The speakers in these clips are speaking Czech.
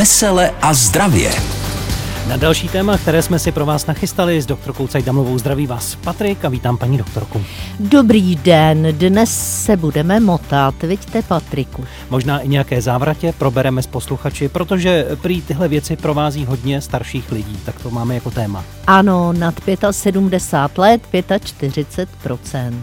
Vesele a zdravě. Na další téma, které jsme si pro vás nachystali s doktorkou Cajdamlovou, zdraví vás Patrik a vítám paní doktorku. Dobrý den, dnes se budeme motat, vidíte Patriku. Možná i nějaké závratě probereme s posluchači, protože prý tyhle věci provází hodně starších lidí, tak to máme jako téma. Ano, nad 75 let 45%.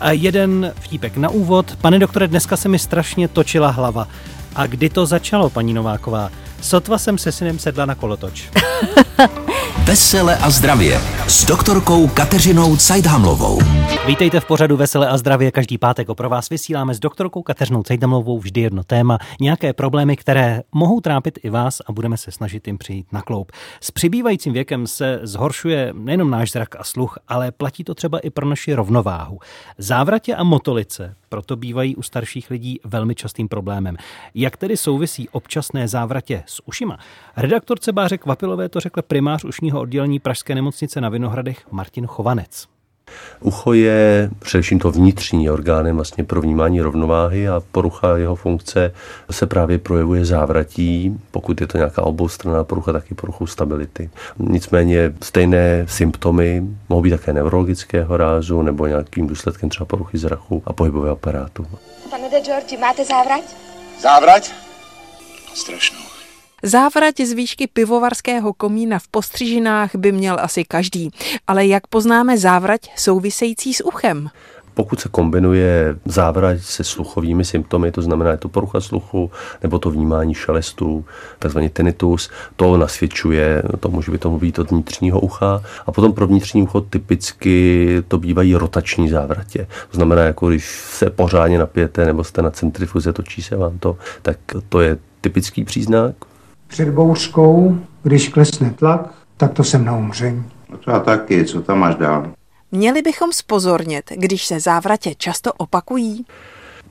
A jeden vtípek na úvod. Pane doktore, dneska se mi strašně točila hlava. A kdy to začalo, paní Nováková? Sotva jsem se synem sedla na kolotoč. Vesele a zdravě s doktorkou Kateřinou Cajdhamlovou. Vítejte v pořadu Vesele a zdravě. Každý pátek pro vás vysíláme s doktorkou Kateřinou Cajdhamlovou vždy jedno téma, nějaké problémy, které mohou trápit i vás a budeme se snažit jim přijít na kloup. S přibývajícím věkem se zhoršuje nejenom náš zrak a sluch, ale platí to třeba i pro naši rovnováhu. Závratě a motolice proto bývají u starších lidí velmi častým problémem. Jak tedy souvisí občasné závratě s ušima? Redaktorce Báře Kvapilové to řekl primář ušního oddělení Pražské nemocnice na Vinohradech Martin Chovanec. Ucho je především to vnitřní orgánem vlastně pro vnímání rovnováhy a porucha jeho funkce se právě projevuje závratí, pokud je to nějaká oboustranná porucha, taky poruchu stability. Nicméně stejné symptomy mohou být také neurologického rázu nebo nějakým důsledkem třeba poruchy zrachu a pohybového aparátu. Pane de Georgi, máte závrať? Závrať? Strašnou. Závrať z výšky pivovarského komína v postřižinách by měl asi každý. Ale jak poznáme závrať související s uchem? Pokud se kombinuje závrať se sluchovými symptomy, to znamená, je to porucha sluchu nebo to vnímání šelestu, takzvaný tinnitus, to nasvědčuje, to může by tomu být od vnitřního ucha. A potom pro vnitřní ucho typicky to bývají rotační závratě. To znamená, jako když se pořádně napijete nebo jste na centrifuze, točí se vám to, tak to je typický příznak. Před bouřkou, když klesne tlak, tak to jsem na umření. No to a taky, co tam máš dál? Měli bychom spozornit, když se závratě často opakují?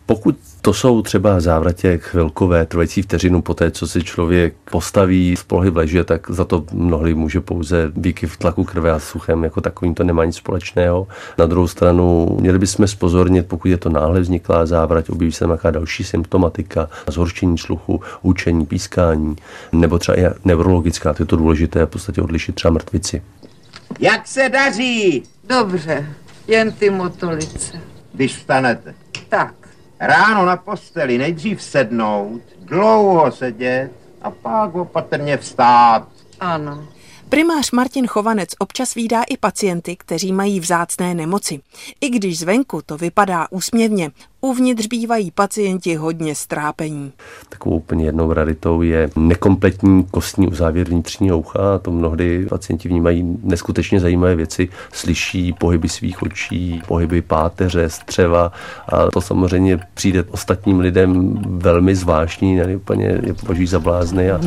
Pokud to jsou třeba závratě chvilkové, trvající vteřinu po té, co si člověk postaví z polohy v leže, tak za to mnohdy může pouze výkyv tlaku krve a suchem, jako takovým to nemá nic společného. Na druhou stranu měli bychom spozornit, pokud je to náhle vzniklá závrať, objeví se nějaká další symptomatika, zhoršení sluchu, učení, pískání, nebo třeba i neurologická, to je to důležité v podstatě odlišit třeba mrtvici. Jak se daří, Dobře, jen ty motolice. když vstanete? Tak, Ráno na posteli nejdřív sednout, dlouho sedět a pak opatrně vstát. ano. Primář Martin Chovanec občas vídá i pacienty, kteří mají vzácné nemoci. I když zvenku to vypadá úsměvně, uvnitř bývají pacienti hodně strápení. Takovou úplně jednou raritou je nekompletní kostní uzávěr vnitřního ucha. A to mnohdy pacienti vnímají neskutečně zajímavé věci. Slyší pohyby svých očí, pohyby páteře, střeva. A to samozřejmě přijde ostatním lidem velmi zvláštní, ne, úplně je považují za blázny a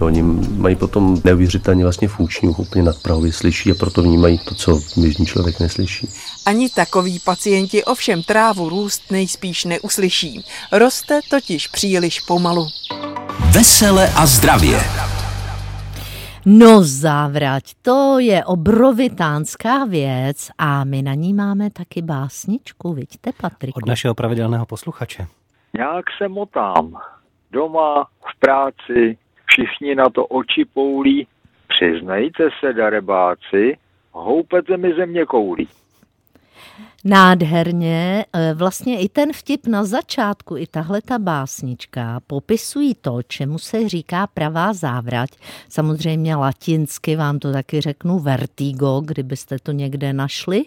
oni mají potom neuvěřitelně vlastně funkční uch, úplně nadprahově slyší a proto vnímají to, co běžný člověk neslyší. Ani takoví pacienti ovšem trávu růst nejspíš neuslyší. Roste totiž příliš pomalu. Vesele a zdravě. No závrať, to je obrovitánská věc a my na ní máme taky básničku, vidíte Patriku? Od našeho pravidelného posluchače. Nějak se motám. Doma, v práci, všichni na to oči poulí. Přiznejte se, darebáci, houpete mi země koulí. Nádherně, e, vlastně i ten vtip na začátku, i tahle ta básnička popisují to, čemu se říká pravá závrať. Samozřejmě latinsky vám to taky řeknu vertigo, kdybyste to někde našli.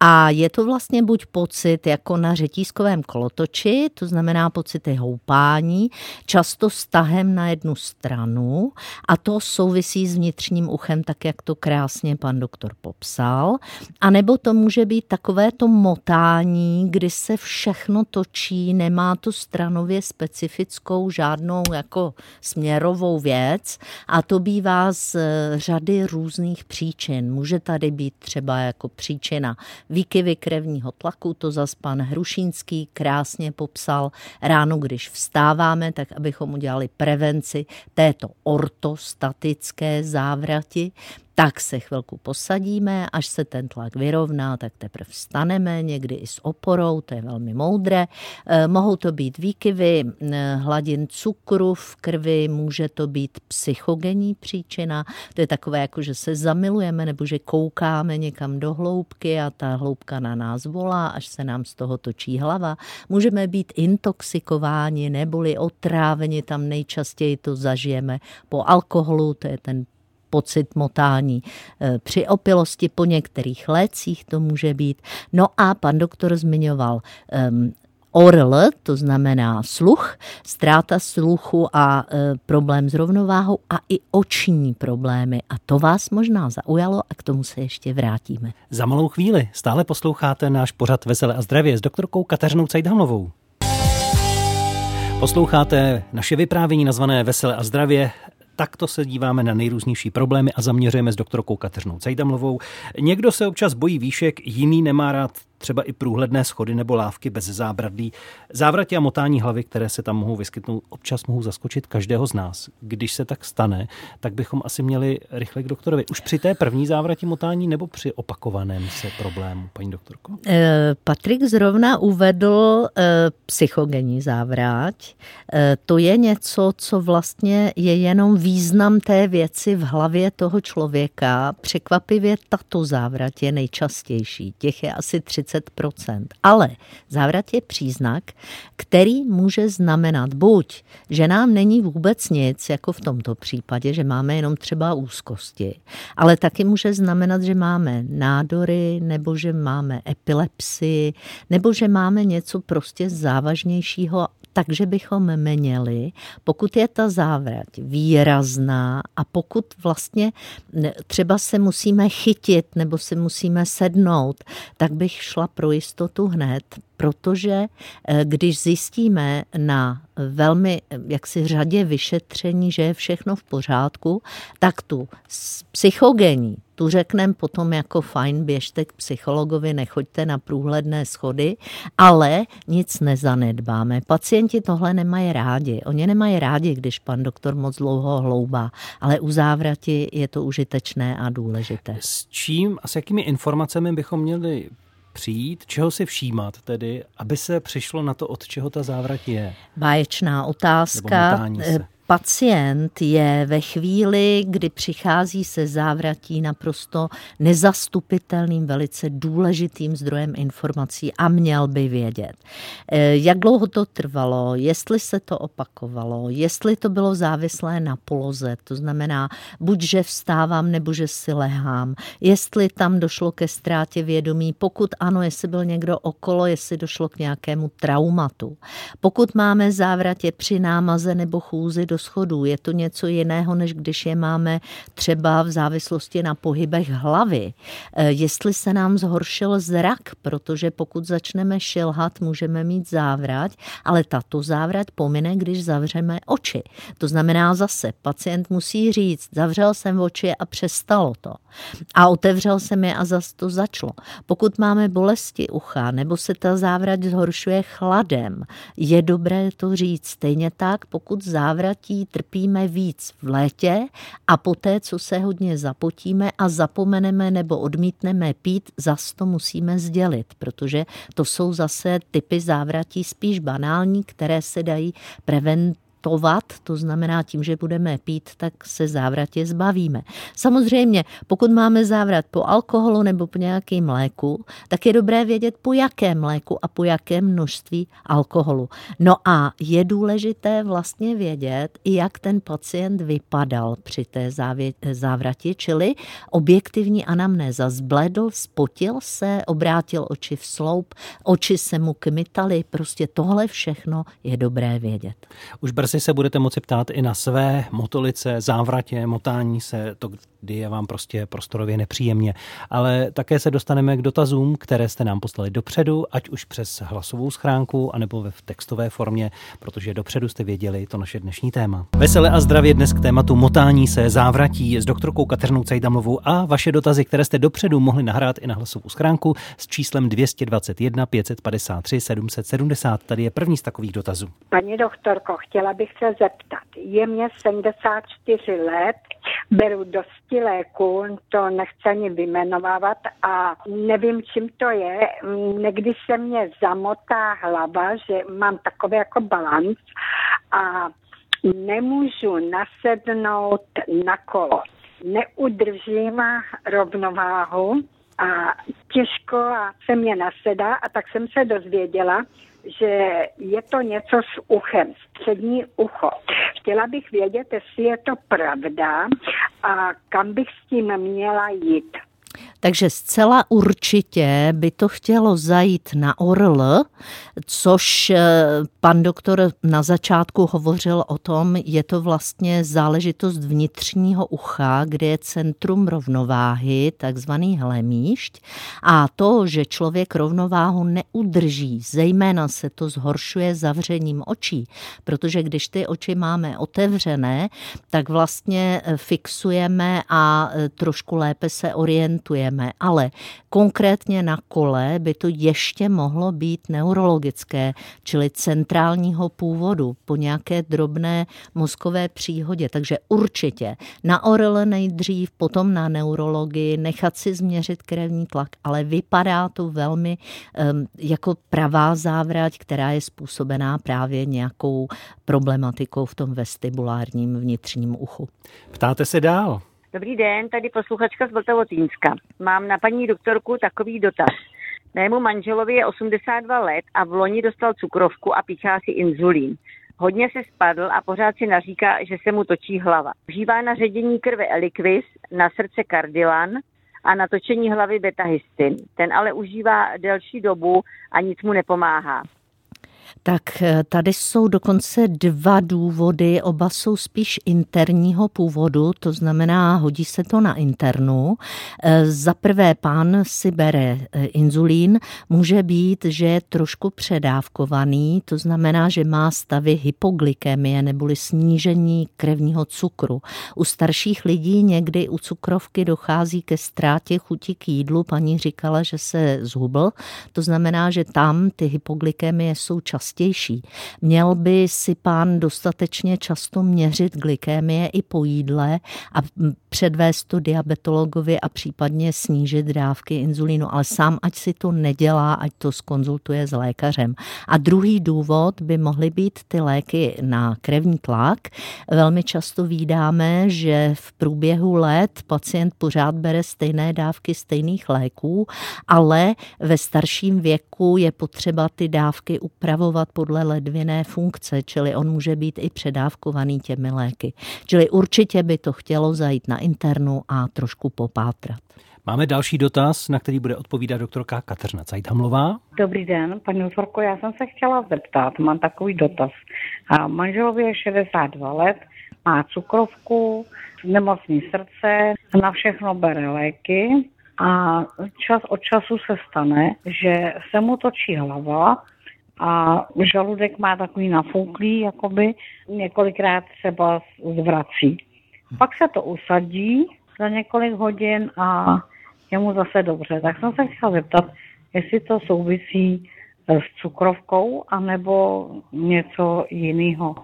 A je to vlastně buď pocit jako na řetízkovém kolotoči, to znamená pocity houpání, často stahem na jednu stranu a to souvisí s vnitřním uchem, tak jak to krásně pan doktor popsal. A nebo to může být takové to motání, kdy se všechno točí, nemá to stranově specifickou žádnou jako směrovou věc a to bývá z řady různých příčin. Může tady být třeba jako příčina výkyvy krevního tlaku, to zas pan Hrušínský krásně popsal ráno, když vstáváme, tak abychom udělali prevenci této ortostatické závrati, tak se chvilku posadíme, až se ten tlak vyrovná, tak teprve vstaneme, někdy i s oporou, to je velmi moudré. Eh, mohou to být výkyvy eh, hladin cukru v krvi, může to být psychogenní příčina, to je takové jako, že se zamilujeme nebo že koukáme někam do hloubky a ta hloubka na nás volá, až se nám z toho točí hlava. Můžeme být intoxikováni neboli otráveni, tam nejčastěji to zažijeme po alkoholu, to je ten pocit motání. E, při opilosti po některých lécích to může být. No a pan doktor zmiňoval um, ORL, to znamená sluch, ztráta sluchu a e, problém s rovnováhou a i oční problémy. A to vás možná zaujalo a k tomu se ještě vrátíme. Za malou chvíli stále posloucháte náš pořad Veselé a zdravě s doktorkou Kateřinou Cajdhamlovou. Posloucháte naše vyprávění nazvané Veselé a zdravě takto se díváme na nejrůznější problémy a zaměřujeme s doktorkou Kateřinou Cajdamlovou. Někdo se občas bojí výšek, jiný nemá rád třeba i průhledné schody nebo lávky bez zábradlí. Závratě a motání hlavy, které se tam mohou vyskytnout, občas mohou zaskočit každého z nás. Když se tak stane, tak bychom asi měli rychle k doktorovi. Už při té první závratě motání nebo při opakovaném se problému, paní doktorko? Eh, Patrik zrovna uvedl eh, psychogenní závrať. Eh, to je něco, co vlastně je jenom význam té věci v hlavě toho člověka. Překvapivě tato závrať je nejčastější. Těch je asi 30 30%. Ale závrat je příznak, který může znamenat buď, že nám není vůbec nic, jako v tomto případě, že máme jenom třeba úzkosti, ale taky může znamenat, že máme nádory, nebo že máme epilepsii, nebo že máme něco prostě závažnějšího takže bychom měli, pokud je ta závrať výrazná a pokud vlastně třeba se musíme chytit nebo se musíme sednout, tak bych šla pro jistotu hned, protože eh, když zjistíme na velmi jaksi řadě vyšetření, že je všechno v pořádku, tak tu psychogenní tu řekneme potom jako fajn, běžte k psychologovi, nechoďte na průhledné schody, ale nic nezanedbáme. Pacienti tohle nemají rádi. Oni nemají rádi, když pan doktor moc dlouho hloubá, ale u závrati je to užitečné a důležité. S čím a s jakými informacemi bychom měli přijít, čeho si všímat tedy, aby se přišlo na to, od čeho ta závrat je? Báječná otázka pacient je ve chvíli, kdy přichází se závratí naprosto nezastupitelným, velice důležitým zdrojem informací a měl by vědět, eh, jak dlouho to trvalo, jestli se to opakovalo, jestli to bylo závislé na poloze, to znamená buď, že vstávám nebo že si lehám, jestli tam došlo ke ztrátě vědomí, pokud ano, jestli byl někdo okolo, jestli došlo k nějakému traumatu. Pokud máme závratě při námaze nebo chůzi do schodů. Je to něco jiného, než když je máme třeba v závislosti na pohybech hlavy. E, jestli se nám zhoršil zrak, protože pokud začneme šilhat, můžeme mít závrať, ale tato závrať pomine, když zavřeme oči. To znamená zase, pacient musí říct, zavřel jsem oči a přestalo to. A otevřel jsem je a zase to začalo. Pokud máme bolesti ucha, nebo se ta závrať zhoršuje chladem, je dobré to říct. Stejně tak, pokud závratí trpíme víc v létě a poté, co se hodně zapotíme a zapomeneme nebo odmítneme pít, zas to musíme sdělit, protože to jsou zase typy závratí spíš banální, které se dají prevent tovat, to znamená tím, že budeme pít, tak se závratě zbavíme. Samozřejmě, pokud máme závrat po alkoholu nebo po nějakém mléku, tak je dobré vědět, po jakém mléku a po jakém množství alkoholu. No a je důležité vlastně vědět, jak ten pacient vypadal při té závratě, čili objektivní anamnéza. Zbledl, spotil se, obrátil oči v sloup, oči se mu kmitaly, prostě tohle všechno je dobré vědět. Už se budete moci ptát i na své motolice, závratě, motání se, to, kdy je vám prostě prostorově nepříjemně. Ale také se dostaneme k dotazům, které jste nám poslali dopředu, ať už přes hlasovou schránku, anebo ve textové formě, protože dopředu jste věděli to naše dnešní téma. Vesele a zdravě dnes k tématu motání se, závratí s doktorkou Kateřinou Cajdamlovou a vaše dotazy, které jste dopředu mohli nahrát i na hlasovou schránku s číslem 221 553 770. Tady je první z takových dotazů. Paní doktorko, chtěla bych se zeptat. Je mě 74 let beru dosti léku, to nechci ani vyjmenovávat a nevím, čím to je. Někdy se mě zamotá hlava, že mám takový jako balans a nemůžu nasednout na kolo. Neudržím rovnováhu a těžko se mě nasedá a tak jsem se dozvěděla, že je to něco s uchem, střední ucho. Chtěla bych vědět, jestli je to pravda a kam bych s tím měla jít. Takže zcela určitě by to chtělo zajít na ORL, což eh, pan doktor na začátku hovořil o tom, je to vlastně záležitost vnitřního ucha, kde je centrum rovnováhy, takzvaný hlemíšť. A to, že člověk rovnováhu neudrží, zejména se to zhoršuje zavřením očí, protože když ty oči máme otevřené, tak vlastně eh, fixujeme a eh, trošku lépe se orientujeme nebereme, ale konkrétně na kole by to ještě mohlo být neurologické, čili centrálního původu po nějaké drobné mozkové příhodě. Takže určitě na orele nejdřív, potom na neurologii, nechat si změřit krevní tlak, ale vypadá to velmi um, jako pravá závrať, která je způsobená právě nějakou problematikou v tom vestibulárním vnitřním uchu. Ptáte se dál. Dobrý den, tady posluchačka z Vltavotýnska. Mám na paní doktorku takový dotaz. Mému manželovi je 82 let a v loni dostal cukrovku a píchá si inzulín. Hodně se spadl a pořád si naříká, že se mu točí hlava. Užívá na ředění krve Eliquis, na srdce Cardilan a na točení hlavy betahystin. Ten ale užívá delší dobu a nic mu nepomáhá. Tak eh, tady jsou dokonce dva důvody, oba jsou spíš interního původu, to znamená, hodí se to na internu. Eh, za prvé pán si bere eh, inzulín, může být, že je trošku předávkovaný, to znamená, že má stavy hypoglykemie neboli snížení krevního cukru. U starších lidí někdy u cukrovky dochází ke ztrátě chuti k jídlu, paní říkala, že se zhubl, to znamená, že tam ty hypoglykemie jsou často častější. Měl by si pán dostatečně často měřit glykémie i po jídle a předvést to diabetologovi a případně snížit dávky inzulínu, ale sám ať si to nedělá, ať to skonzultuje s lékařem. A druhý důvod by mohly být ty léky na krevní tlak. Velmi často vídáme, že v průběhu let pacient pořád bere stejné dávky stejných léků, ale ve starším věku je potřeba ty dávky upravovat podle ledviné funkce, čili on může být i předávkovaný těmi léky. Čili určitě by to chtělo zajít na internu a trošku popátrat. Máme další dotaz, na který bude odpovídat doktorka Kateřina Cajthamlová. Dobrý den, paní doktorko, já jsem se chtěla zeptat, mám takový dotaz. A manželovi je 62 let, má cukrovku, nemocný srdce, na všechno bere léky a čas od času se stane, že se mu točí hlava a žaludek má takový nafouklý, jakoby několikrát třeba zvrací. Pak se to usadí za několik hodin a je mu zase dobře. Tak jsem se chtěla zeptat, jestli to souvisí s cukrovkou anebo něco jiného.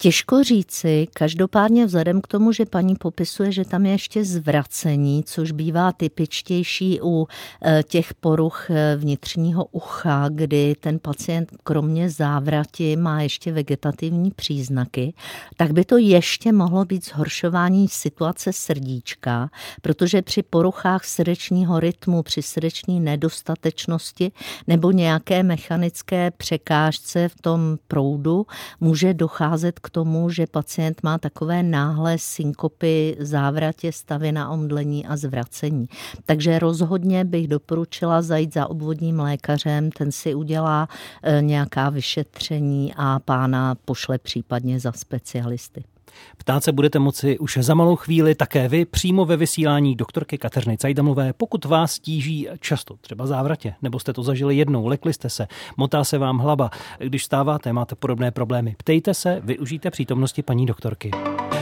Těžko říci, každopádně vzhledem k tomu, že paní popisuje, že tam je ještě zvracení, což bývá typičtější u e, těch poruch e, vnitřního ucha, kdy ten pacient kromě závrati má ještě vegetativní příznaky, tak by to ještě mohlo být zhoršování situace srdíčka, protože při poruchách srdečního rytmu, při srdeční nedostatečnosti nebo nějaké mechanické překážce v tom proudu může docházet k k tomu, že pacient má takové náhle synkopy, závratě, stavy na omdlení a zvracení. Takže rozhodně bych doporučila zajít za obvodním lékařem, ten si udělá e, nějaká vyšetření a pána pošle případně za specialisty. Ptát se budete moci už za malou chvíli také vy přímo ve vysílání doktorky Kateřiny Cajdamové, pokud vás tíží často, třeba závratě, nebo jste to zažili jednou, lekli jste se, motá se vám hlava, když stáváte, máte podobné problémy. Ptejte se, využijte přítomnosti paní doktorky.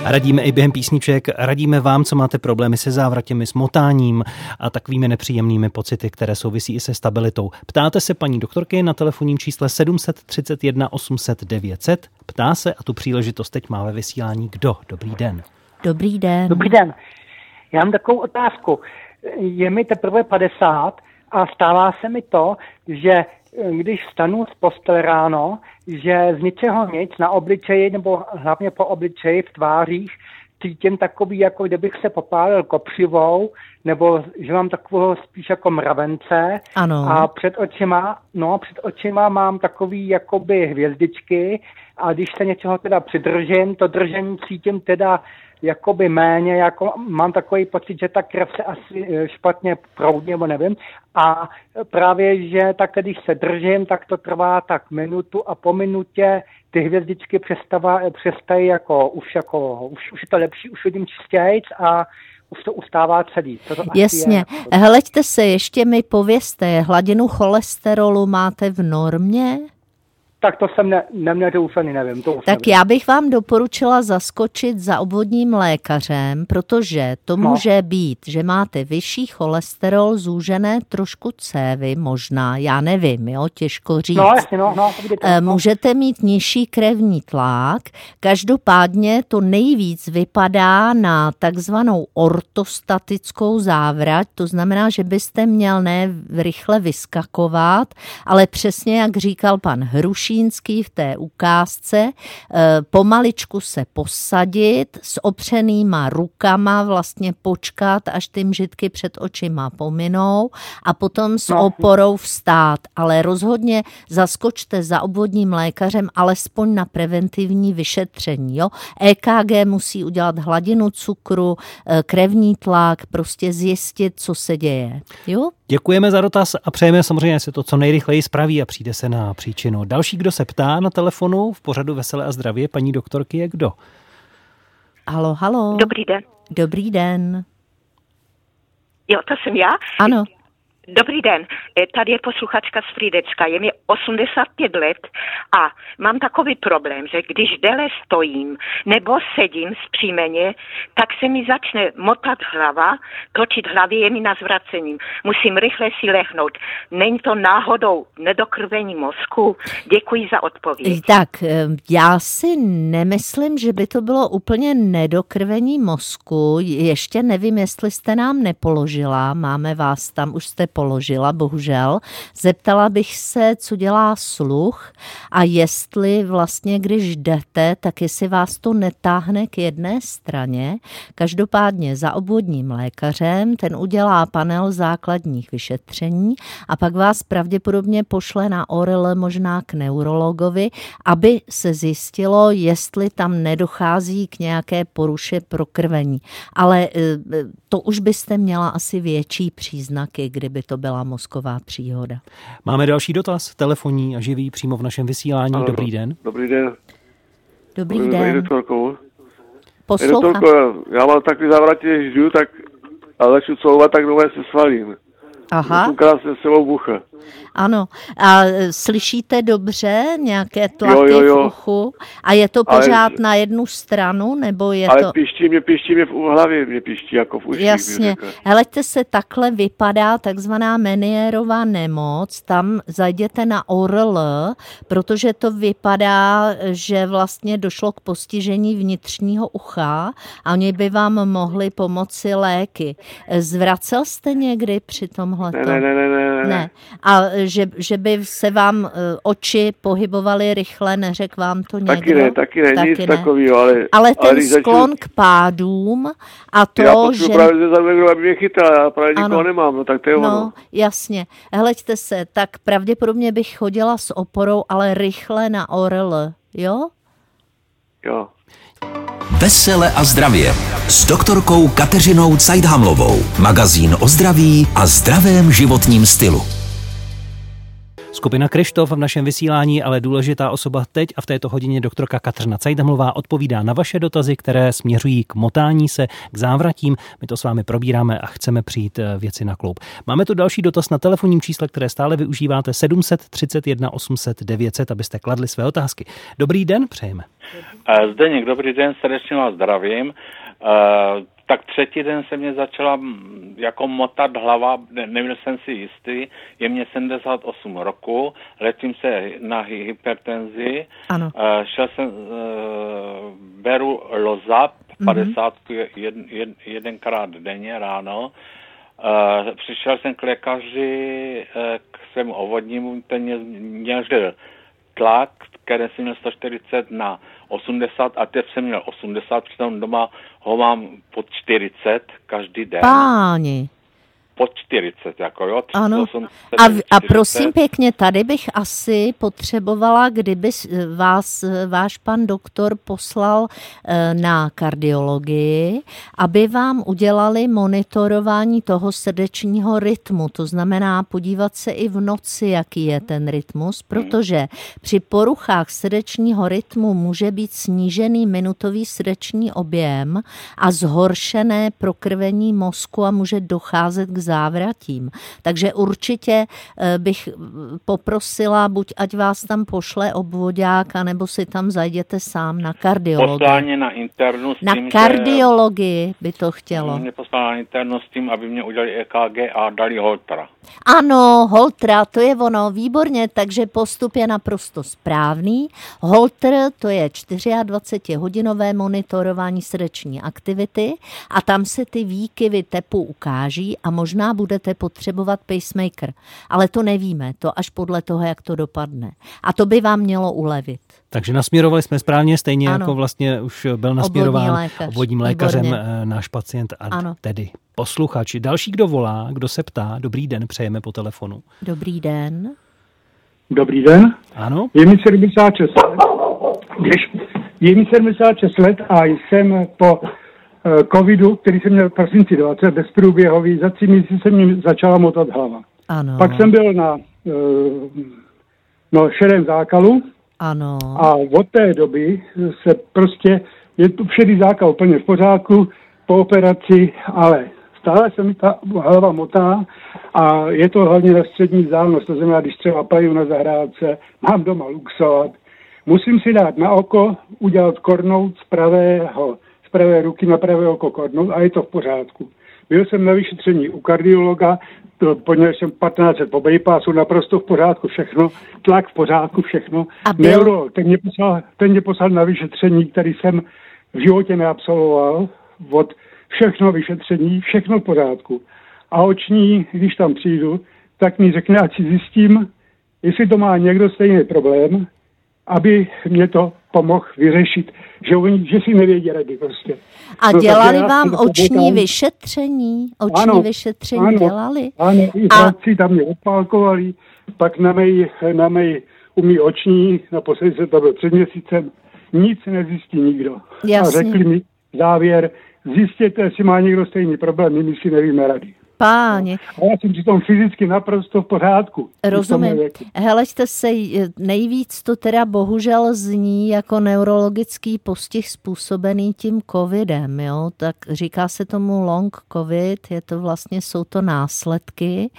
Radíme i během písniček, radíme vám, co máte problémy se závratěmi, s motáním a takovými nepříjemnými pocity, které souvisí i se stabilitou. Ptáte se paní doktorky na telefonním čísle 731 800 900. Ptá se a tu příležitost teď má ve vysílání kdo. Dobrý den. Dobrý den. Dobrý den. Já mám takovou otázku. Je mi teprve 50 a stává se mi to, že když vstanu z postele ráno, že z ničeho nic na obličeji nebo hlavně po obličeji v tvářích cítím takový, jako kdybych se popálil kopřivou, nebo že mám takového spíš jako mravence. Ano. A před očima, no, před očima mám takový jakoby hvězdičky a když se něčeho teda přidržím, to držení cítím teda jakoby méně, jako mám takový pocit, že ta krev se asi eh, špatně proudí, nebo nevím. A právě, že tak když se držím, tak to trvá tak minutu a po minutě ty hvězdičky přestává, přestají jako už jako, už, už je to lepší, už vidím čistějc a už to ustává celý. To to Jasně. Je. Hleďte se, ještě mi povězte, hladinu cholesterolu máte v normě? Tak to jsem ne, neměl, už ani nevím. To už Tak nevím. já bych vám doporučila zaskočit za obvodním lékařem, protože to No. může být, že máte vyšší cholesterol, zúžené trošku cévy, možná, já nevím, jo, těžko říct. No, jasně, no, no, vidíte, Eh, no. Můžete mít nižší krevní tlak. Každopádně to nejvíc vypadá na takzvanou ortostatickou závrať, to znamená, že byste měl ne rychle vyskakovat, ale přesně jak říkal pan Hrušínský v té ukázce, eh, pomaličku se posadit s opřenýma rukama, vlastně počkat, až ty mžitky před očima pominou a potom s No. oporou vstát. Ale rozhodně zaskočte za obvodním lékařem alespoň na preventivní vyšetření. Jo? EKG musí udělat hladinu cukru, eh, krevní tlak, prostě zjistit, co se děje. Jo? Děkujeme za dotaz a přejeme samozřejmě, že se to co nejrychleji spraví a přijde se na příčinu. Další, kdo se ptá na telefonu v pořadu Veselé a zdravě, paní doktorky, je kdo? Halo, halo. Dobrý den. Dobrý den. Jo, to jsem já. Ano. Dobrý den, E, tady je posluchačka z Frídecka, je mi 85 let a mám takový problém, že když déle stojím nebo sedím zpříjmeně, tak se mi začne motat hlava, točit hlavě je mi na zvracení. Musím rychle si lehnout. Není to náhodou nedokrvení mozku? Děkuji za odpověď. Tak, eh, já si nemyslím, že by to bylo úplně nedokrvení mozku. Ještě nevím, jestli jste nám nepoložila. Máme vás tam, už jste položila, bohužel. Zeptala bych se, co dělá sluch a jestli vlastně, když jdete, tak jestli vás to netáhne k jedné straně. Každopádně za obvodním lékařem, ten udělá panel základních vyšetření a pak vás pravděpodobně pošle na ORL možná k neurologovi, aby se zjistilo, jestli tam nedochází k nějaké poruše prokrvení. Ale eh, to už byste měla asi větší příznaky, kdyby to byla mozková příhoda. Máme další dotaz, telefonní a živý přímo v našem vysílání. Ano. Dobrý den. Dobrý den. Dobrý den. doktorko. Poslouchám. Doktorko, já mám takový zavratě, když žiju, tak a začnu couvat, tak nové se svalím. Aha, Osmkrát se sebou bucha. Ano. A eh, slyšíte dobře nějaké tlaky Jo, jo, jo. v uchu? A je to Ale- pořád na jednu stranu, nebo je Ale to... piští mě, piští mě v hlavě, mě piští jako v uších. Jasně. řekl. Heleďte se, takhle vypadá takzvaná Menierová nemoc. Tam zajděte na ORL, protože to vypadá, že vlastně došlo k postižení vnitřního ucha a oni by vám mohli pomoci léky. Zvracel jste někdy při tomhle? Ne, ne, ne, ne, ne, ne. ne. A že, že by se vám eh, oči pohybovaly rychle, neřekl vám to někdo? Taky ne, taky ne, nic takového, ale... Ale ten začnu- sklon k pádům a to, já potřebuji že... právě ze někdo, aby mě chytal, já právě Ano. nikoho nemám, no tak to je ono. No, jasně. Hleďte se, tak pravděpodobně bych chodila s oporou, ale rychle na ORL, jo? Jo. Vesele a zdravě s doktorkou Kateřinou Cajdhamlovou. Magazín o zdraví a zdravém životním stylu. Skupina Krištof v našem vysílání, ale důležitá osoba teď a v této hodině doktorka Kateřina Cajdamlová odpovídá na vaše dotazy, které směřují k motání se, k závratím. My to s vámi probíráme a chceme přijít eh, věci na kloup. Máme tu další dotaz na telefonním čísle, které stále využíváte 731 800 900, abyste kladli své otázky. Dobrý den, přejeme. Eh, Zdeněk, dobrý den, srdečně vás zdravím. Tak třetí den se mě začala mm, jako motat hlava, ne- nebyl jsem si jistý, je mě 78 roku, letím se na hy- hypertenzi, Ano. Eh, šel jsem, eh, beru Lozap padesátku jed, jed, jedenkrát denně ráno. Uh, přišel jsem k lékaři, uh, k svému ovodnímu, ten mě měřil tlak, který jsem měl 140 na 80 a teď jsem měl 80, přitom doma ho mám pod 40 každý den. Páni pod 40, jako jo. Ano. A, a prosím pěkně, tady bych asi potřebovala, kdyby vás váš pan doktor poslal eh, na kardiologii, aby vám udělali monitorování toho srdečního rytmu. To znamená podívat se i v noci, jaký je ten rytmus, protože při poruchách srdečního rytmu může být snížený minutový srdeční objem a zhoršené prokrvení mozku a může docházet k závratím. Takže určitě eh, bych poprosila, buď ať vás tam pošle obvodák, nebo si tam zajděte sám na kardiologii. Poslání na internu s Na tím, kardiologii by to chtělo. Mě poslali na internu s tím, aby mě udělali EKG a dali Holtra. Ano, Holtra, to je ono, výborně, takže postup je naprosto správný. Holter, to je 24-hodinové monitorování srdeční aktivity a tam se ty výkyvy tepu ukáží a možná budete potřebovat pacemaker. Ale to nevíme, to až podle toho, jak to dopadne. A to by vám mělo ulevit. Takže nasměrovali jsme správně, stejně Ano. jako vlastně už byl nasměrován Obvodní lékař. obvodním lékařem Výborně. eh, náš pacient a Ano. tedy posluchač. Další, kdo volá, kdo se ptá, dobrý den, přejeme po telefonu. Dobrý den. Dobrý den. Ano? Je mi 76 let. Je mi 76 let a jsem po covidu, který jsem měl v prosinci 20, bezprůběhový, za tři měsíce se mi začala motat hlava. Ano. Pak jsem byl na eh, no, šedém zákalu Ano. a od té doby se prostě, je tu všedý zákal úplně v pořádku, po operaci, ale stále se mi ta hlava motá a je to hlavně na střední vzdálenost, to znamená, když třeba paju na zahrádce, mám doma luxovat, musím si dát na oko, udělat kornout z pravého, z pravé ruky na pravé oko kornout a je to v pořádku. Byl jsem na vyšetření u kardiologa, poněvadž jsem 15 let po bypassu, naprosto v pořádku všechno, tlak v pořádku všechno. A byl- Neuro, ten mě, poslal, ten mě poslal na vyšetření, který jsem v životě neabsolvoval, od všechno vyšetření, všechno v pořádku. A oční, když tam přijdu, tak mi řekne, ať si zjistím, jestli to má někdo stejný problém, aby mě to pomohl vyřešit, že, oni, že si nevědí rady prostě. A No, dělali já vám oční poboukám. vyšetření? Oční Ano, vyšetření ano, dělali? Ano, i A- a... tam mě odpálkovali, pak na mej, na mej umí oční, naposledy se to byl před měsícem, nic nezjistí nikdo. Jasně. A řekli mi závěr, zjistěte, jestli má někdo stejný problém, my si nevíme rady. Páni, A já jsem přitom fyzicky naprosto v pořádku. rozumím. věku. Heleďte se, nejvíc to teda bohužel zní jako neurologický postih způsobený tím covidem, jo? Tak říká se tomu long covid, je to vlastně, jsou to následky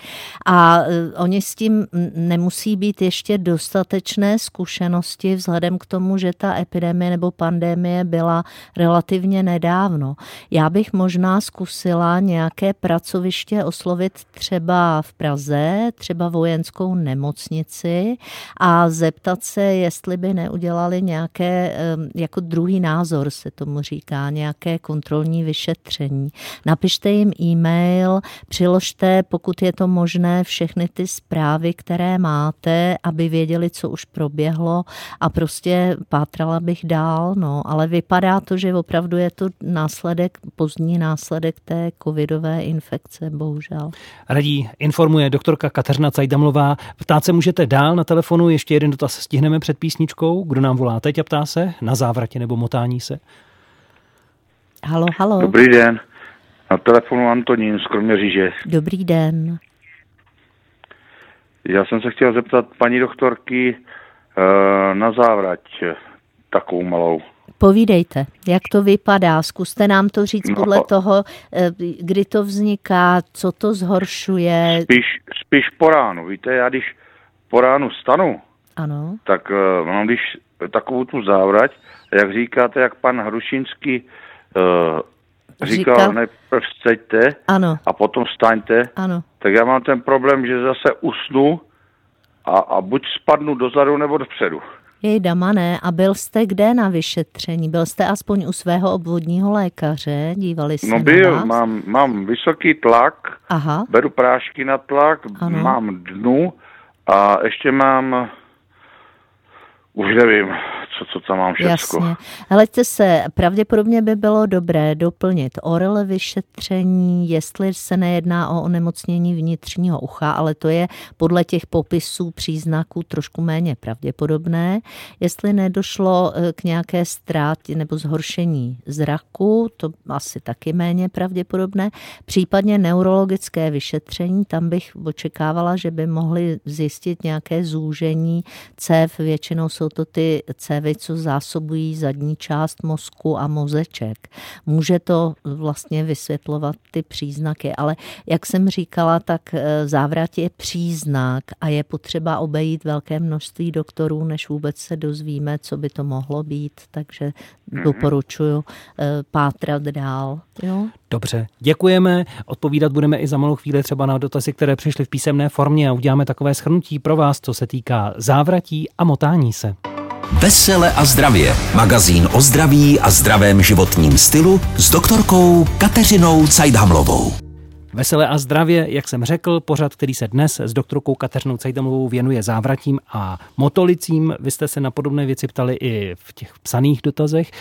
a eh, oni s tím nemusí být ještě dostatečné zkušenosti vzhledem k tomu, že ta epidemie nebo pandemie byla relativně nedávno. Já bych možná zkusila nějaké pracoviště oslovit třeba v Praze, třeba vojenskou nemocnici a zeptat se, jestli by neudělali nějaké, jako druhý názor se tomu říká, nějaké kontrolní vyšetření. Napište jim e-mail, přiložte, pokud je to možné, všechny ty zprávy, které máte, aby věděli, co už proběhlo a prostě pátrala bych dál, no, ale vypadá to, že opravdu je to následek, pozdní následek té covidové infekce, bohužel. Radí informuje doktorka Kateřina Cajdamlová. Ptát se můžete dál na telefonu, ještě jeden dotaz stihneme před písničkou. Kdo nám volá teď a ptá se? Na závratě nebo motání se? Halo, halo. Dobrý den. Na telefonu Antonín z Kroměříže. Dobrý den. Já jsem se chtěl zeptat paní doktorky eh, na závrať takovou malou. Povídejte, jak to vypadá, zkuste nám to říct No. podle toho, eh, kdy to vzniká, co to zhoršuje. Spíš, spíš po ránu. Víte, já když po ránu stanu, Ano, tak uh, mám když takovou tu závrať, jak říkáte, jak pan Hrušinský uh, říkal, Říkal- nejprv vsteďte ano, a potom staňte, ano. tak já mám ten problém, že zase usnu a, a buď spadnu dozadu nebo dopředu. Jej damané, a byl jste kde na vyšetření? Byl jste aspoň u svého obvodního lékaře? Dívali se No na byl, vás? mám, mám vysoký tlak, Aha. beru prášky na tlak, Ano. mám dnu a ještě mám, už nevím, co, co tam mám všecko. Jasně. Hleďte se, pravděpodobně by bylo dobré doplnit orel vyšetření, jestli se nejedná o onemocnění vnitřního ucha, ale to je podle těch popisů příznaků trošku méně pravděpodobné. Jestli nedošlo eh, k nějaké ztrátě nebo zhoršení zraku, to asi taky méně pravděpodobné. Případně neurologické vyšetření, tam bych očekávala, že by mohli zjistit nějaké zúžení cév, většinou jsou to ty cévy, co zásobují zadní část mozku a mozeček. Může to vlastně vysvětlovat ty příznaky, ale jak jsem říkala, tak eh, závrat je příznak a je potřeba obejít velké množství doktorů, než vůbec se dozvíme, co by to mohlo být, takže doporučuji eh, pátrat dál. Jo? Dobře, děkujeme. Odpovídat budeme i za malou chvíli třeba na dotazy, které přišly v písemné formě a uděláme takové shrnutí pro vás, co se týká závratí a motání se. Vesele a zdravě. Magazín o zdraví a zdravém životním stylu s doktorkou Kateřinou Cajdhamlovou. Vesele a zdravě, jak jsem řekl, pořad, který se dnes s doktorkou Kateřinou Cajdamovou věnuje závratím a motolicím. Vy jste se na podobné věci ptali i v těch psaných dotazech.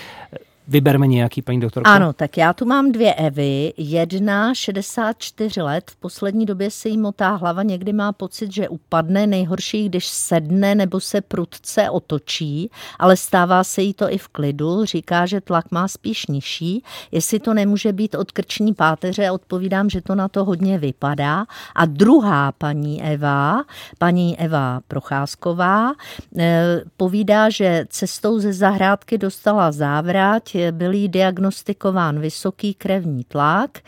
Vyberme nějaký, paní doktorko. Ano, tak já tu mám dvě Evy. Jedna 64 let, v poslední době se jí motá hlava, někdy má pocit, že upadne, nejhorší, když sedne nebo se prudce otočí, ale stává se jí to i v klidu, říká, že tlak má spíš nižší. Jestli to nemůže být od krční páteře, odpovídám, že to na to hodně vypadá. A druhá paní Eva, paní Eva Procházková, eh, povídá, že cestou ze zahrádky dostala závrať, byl jí diagnostikován vysoký krevní tlak,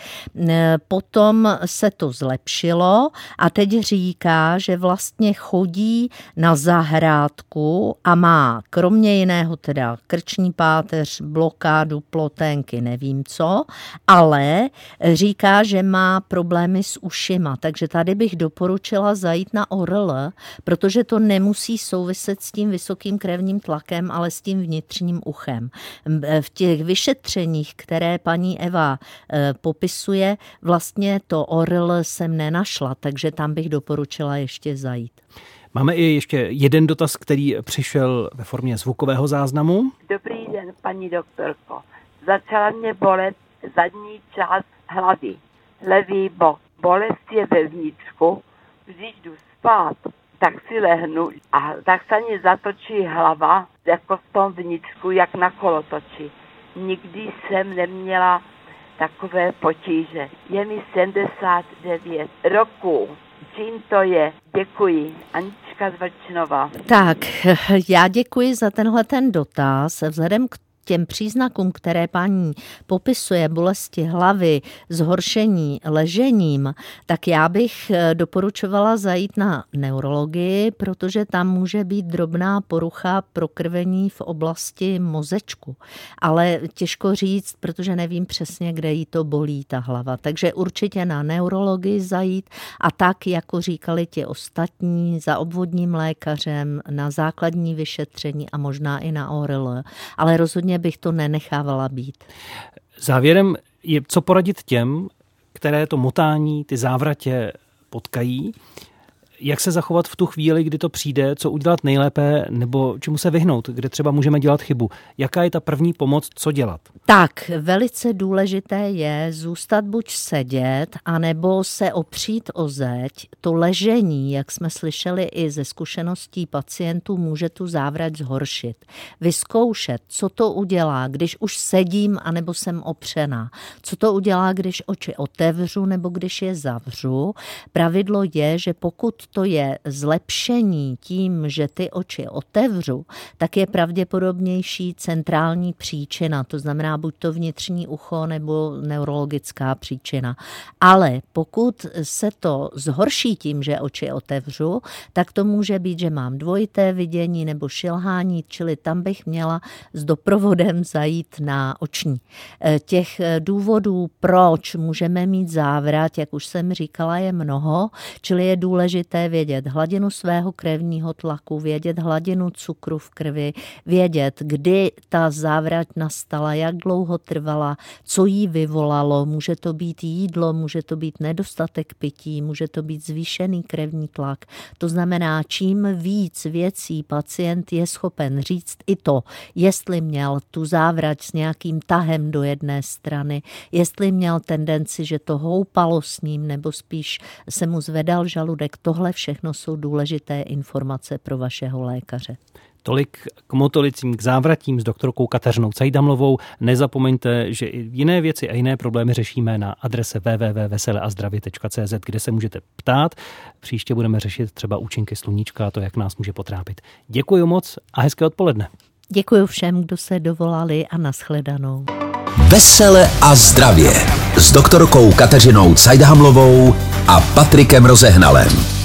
potom se to zlepšilo a teď říká, že vlastně chodí na zahrádku a má kromě jiného teda krční páteř, blokádu, ploténky, nevím co, ale říká, že má problémy s ušima, takže tady bych doporučila zajít na ORL, protože to nemusí souviset s tím vysokým krevním tlakem, ale s tím vnitřním uchem. V těch vyšetřeních, které paní Eva eh, popisuje, vlastně to ORL jsem nenašla, takže tam bych doporučila ještě zajít. Máme i ještě jeden dotaz, který přišel ve formě zvukového záznamu. Dobrý den, paní doktorko. Začala mě bolet zadní část hlavy, levý bok. Bolest je ve vnitřku, když jdu spát, tak si lehnu a tak se mi zatočí hlava, jako v tom vnitřku, jak na kolotoči. Nikdy jsem neměla takové potíže. Je mi 79 roků. Čím to je? Děkuji. Anička z Vlčnova. Tak, já děkuji za tenhle ten dotaz. Vzhledem k těm příznakům, které paní popisuje, bolesti hlavy, zhoršení ležením, tak já bych eh, doporučovala zajít na neurologii, protože tam může být drobná porucha prokrvení v oblasti mozečku. Ale těžko říct, protože nevím přesně, kde jí to bolí ta hlava. Takže určitě na neurologii zajít a tak, jako říkali ti ostatní, za obvodním lékařem, na základní vyšetření a možná i na ORL. Ale rozhodně bych to nenechávala být. Závěrem je, co poradit těm, které to motání, ty závratě potkají, jak se zachovat v tu chvíli, kdy to přijde, co udělat nejlépe, nebo čemu se vyhnout, kde třeba můžeme dělat chybu. Jaká je ta první pomoc, co dělat? Tak, velice důležité je zůstat buď sedět, anebo se opřít o zeď. To ležení, jak jsme slyšeli i ze zkušeností pacientů, může tu závrať zhoršit. Vyzkoušet, co to udělá, když už sedím, anebo jsem opřená. Co to udělá, když oči otevřu, nebo když je zavřu. Pravidlo je, že pokud to je zlepšení tím, že ty oči otevřu, tak je pravděpodobnější centrální příčina, to znamená buď to vnitřní ucho nebo neurologická příčina. Ale pokud se to zhorší tím, že oči otevřu, tak to může být, že mám dvojité vidění nebo šilhání, čili tam bych měla s doprovodem zajít na oční. Těch důvodů, proč můžeme mít závrat, jak už jsem říkala, je mnoho, čili je důležité důležité vědět hladinu svého krevního tlaku, vědět hladinu cukru v krvi, vědět, kdy ta závrať nastala, jak dlouho trvala, co jí vyvolalo. Může to být jídlo, může to být nedostatek pití, může to být zvýšený krevní tlak. To znamená, čím víc věcí pacient je schopen říct i to, jestli měl tu závrať s nějakým tahem do jedné strany, jestli měl tendenci, že to houpalo s ním, nebo spíš se mu zvedal žaludek. Tohle všechno jsou důležité informace pro vašeho lékaře. Tolik k motolicím, k závratím s doktorkou Kateřinou Cajdamlovou. Nezapomeňte, že i jiné věci a jiné problémy řešíme na adrese www.veseleazdravě.cz, kde se můžete ptát. Příště budeme řešit třeba účinky sluníčka a to, jak nás může potrápit. Děkuji moc a hezké odpoledne. Děkuji všem, kdo se dovolali a nashledanou. Vesele a zdravě s doktorkou Kateřinou Cajdhamlovou a Patrikem Rozehnalem.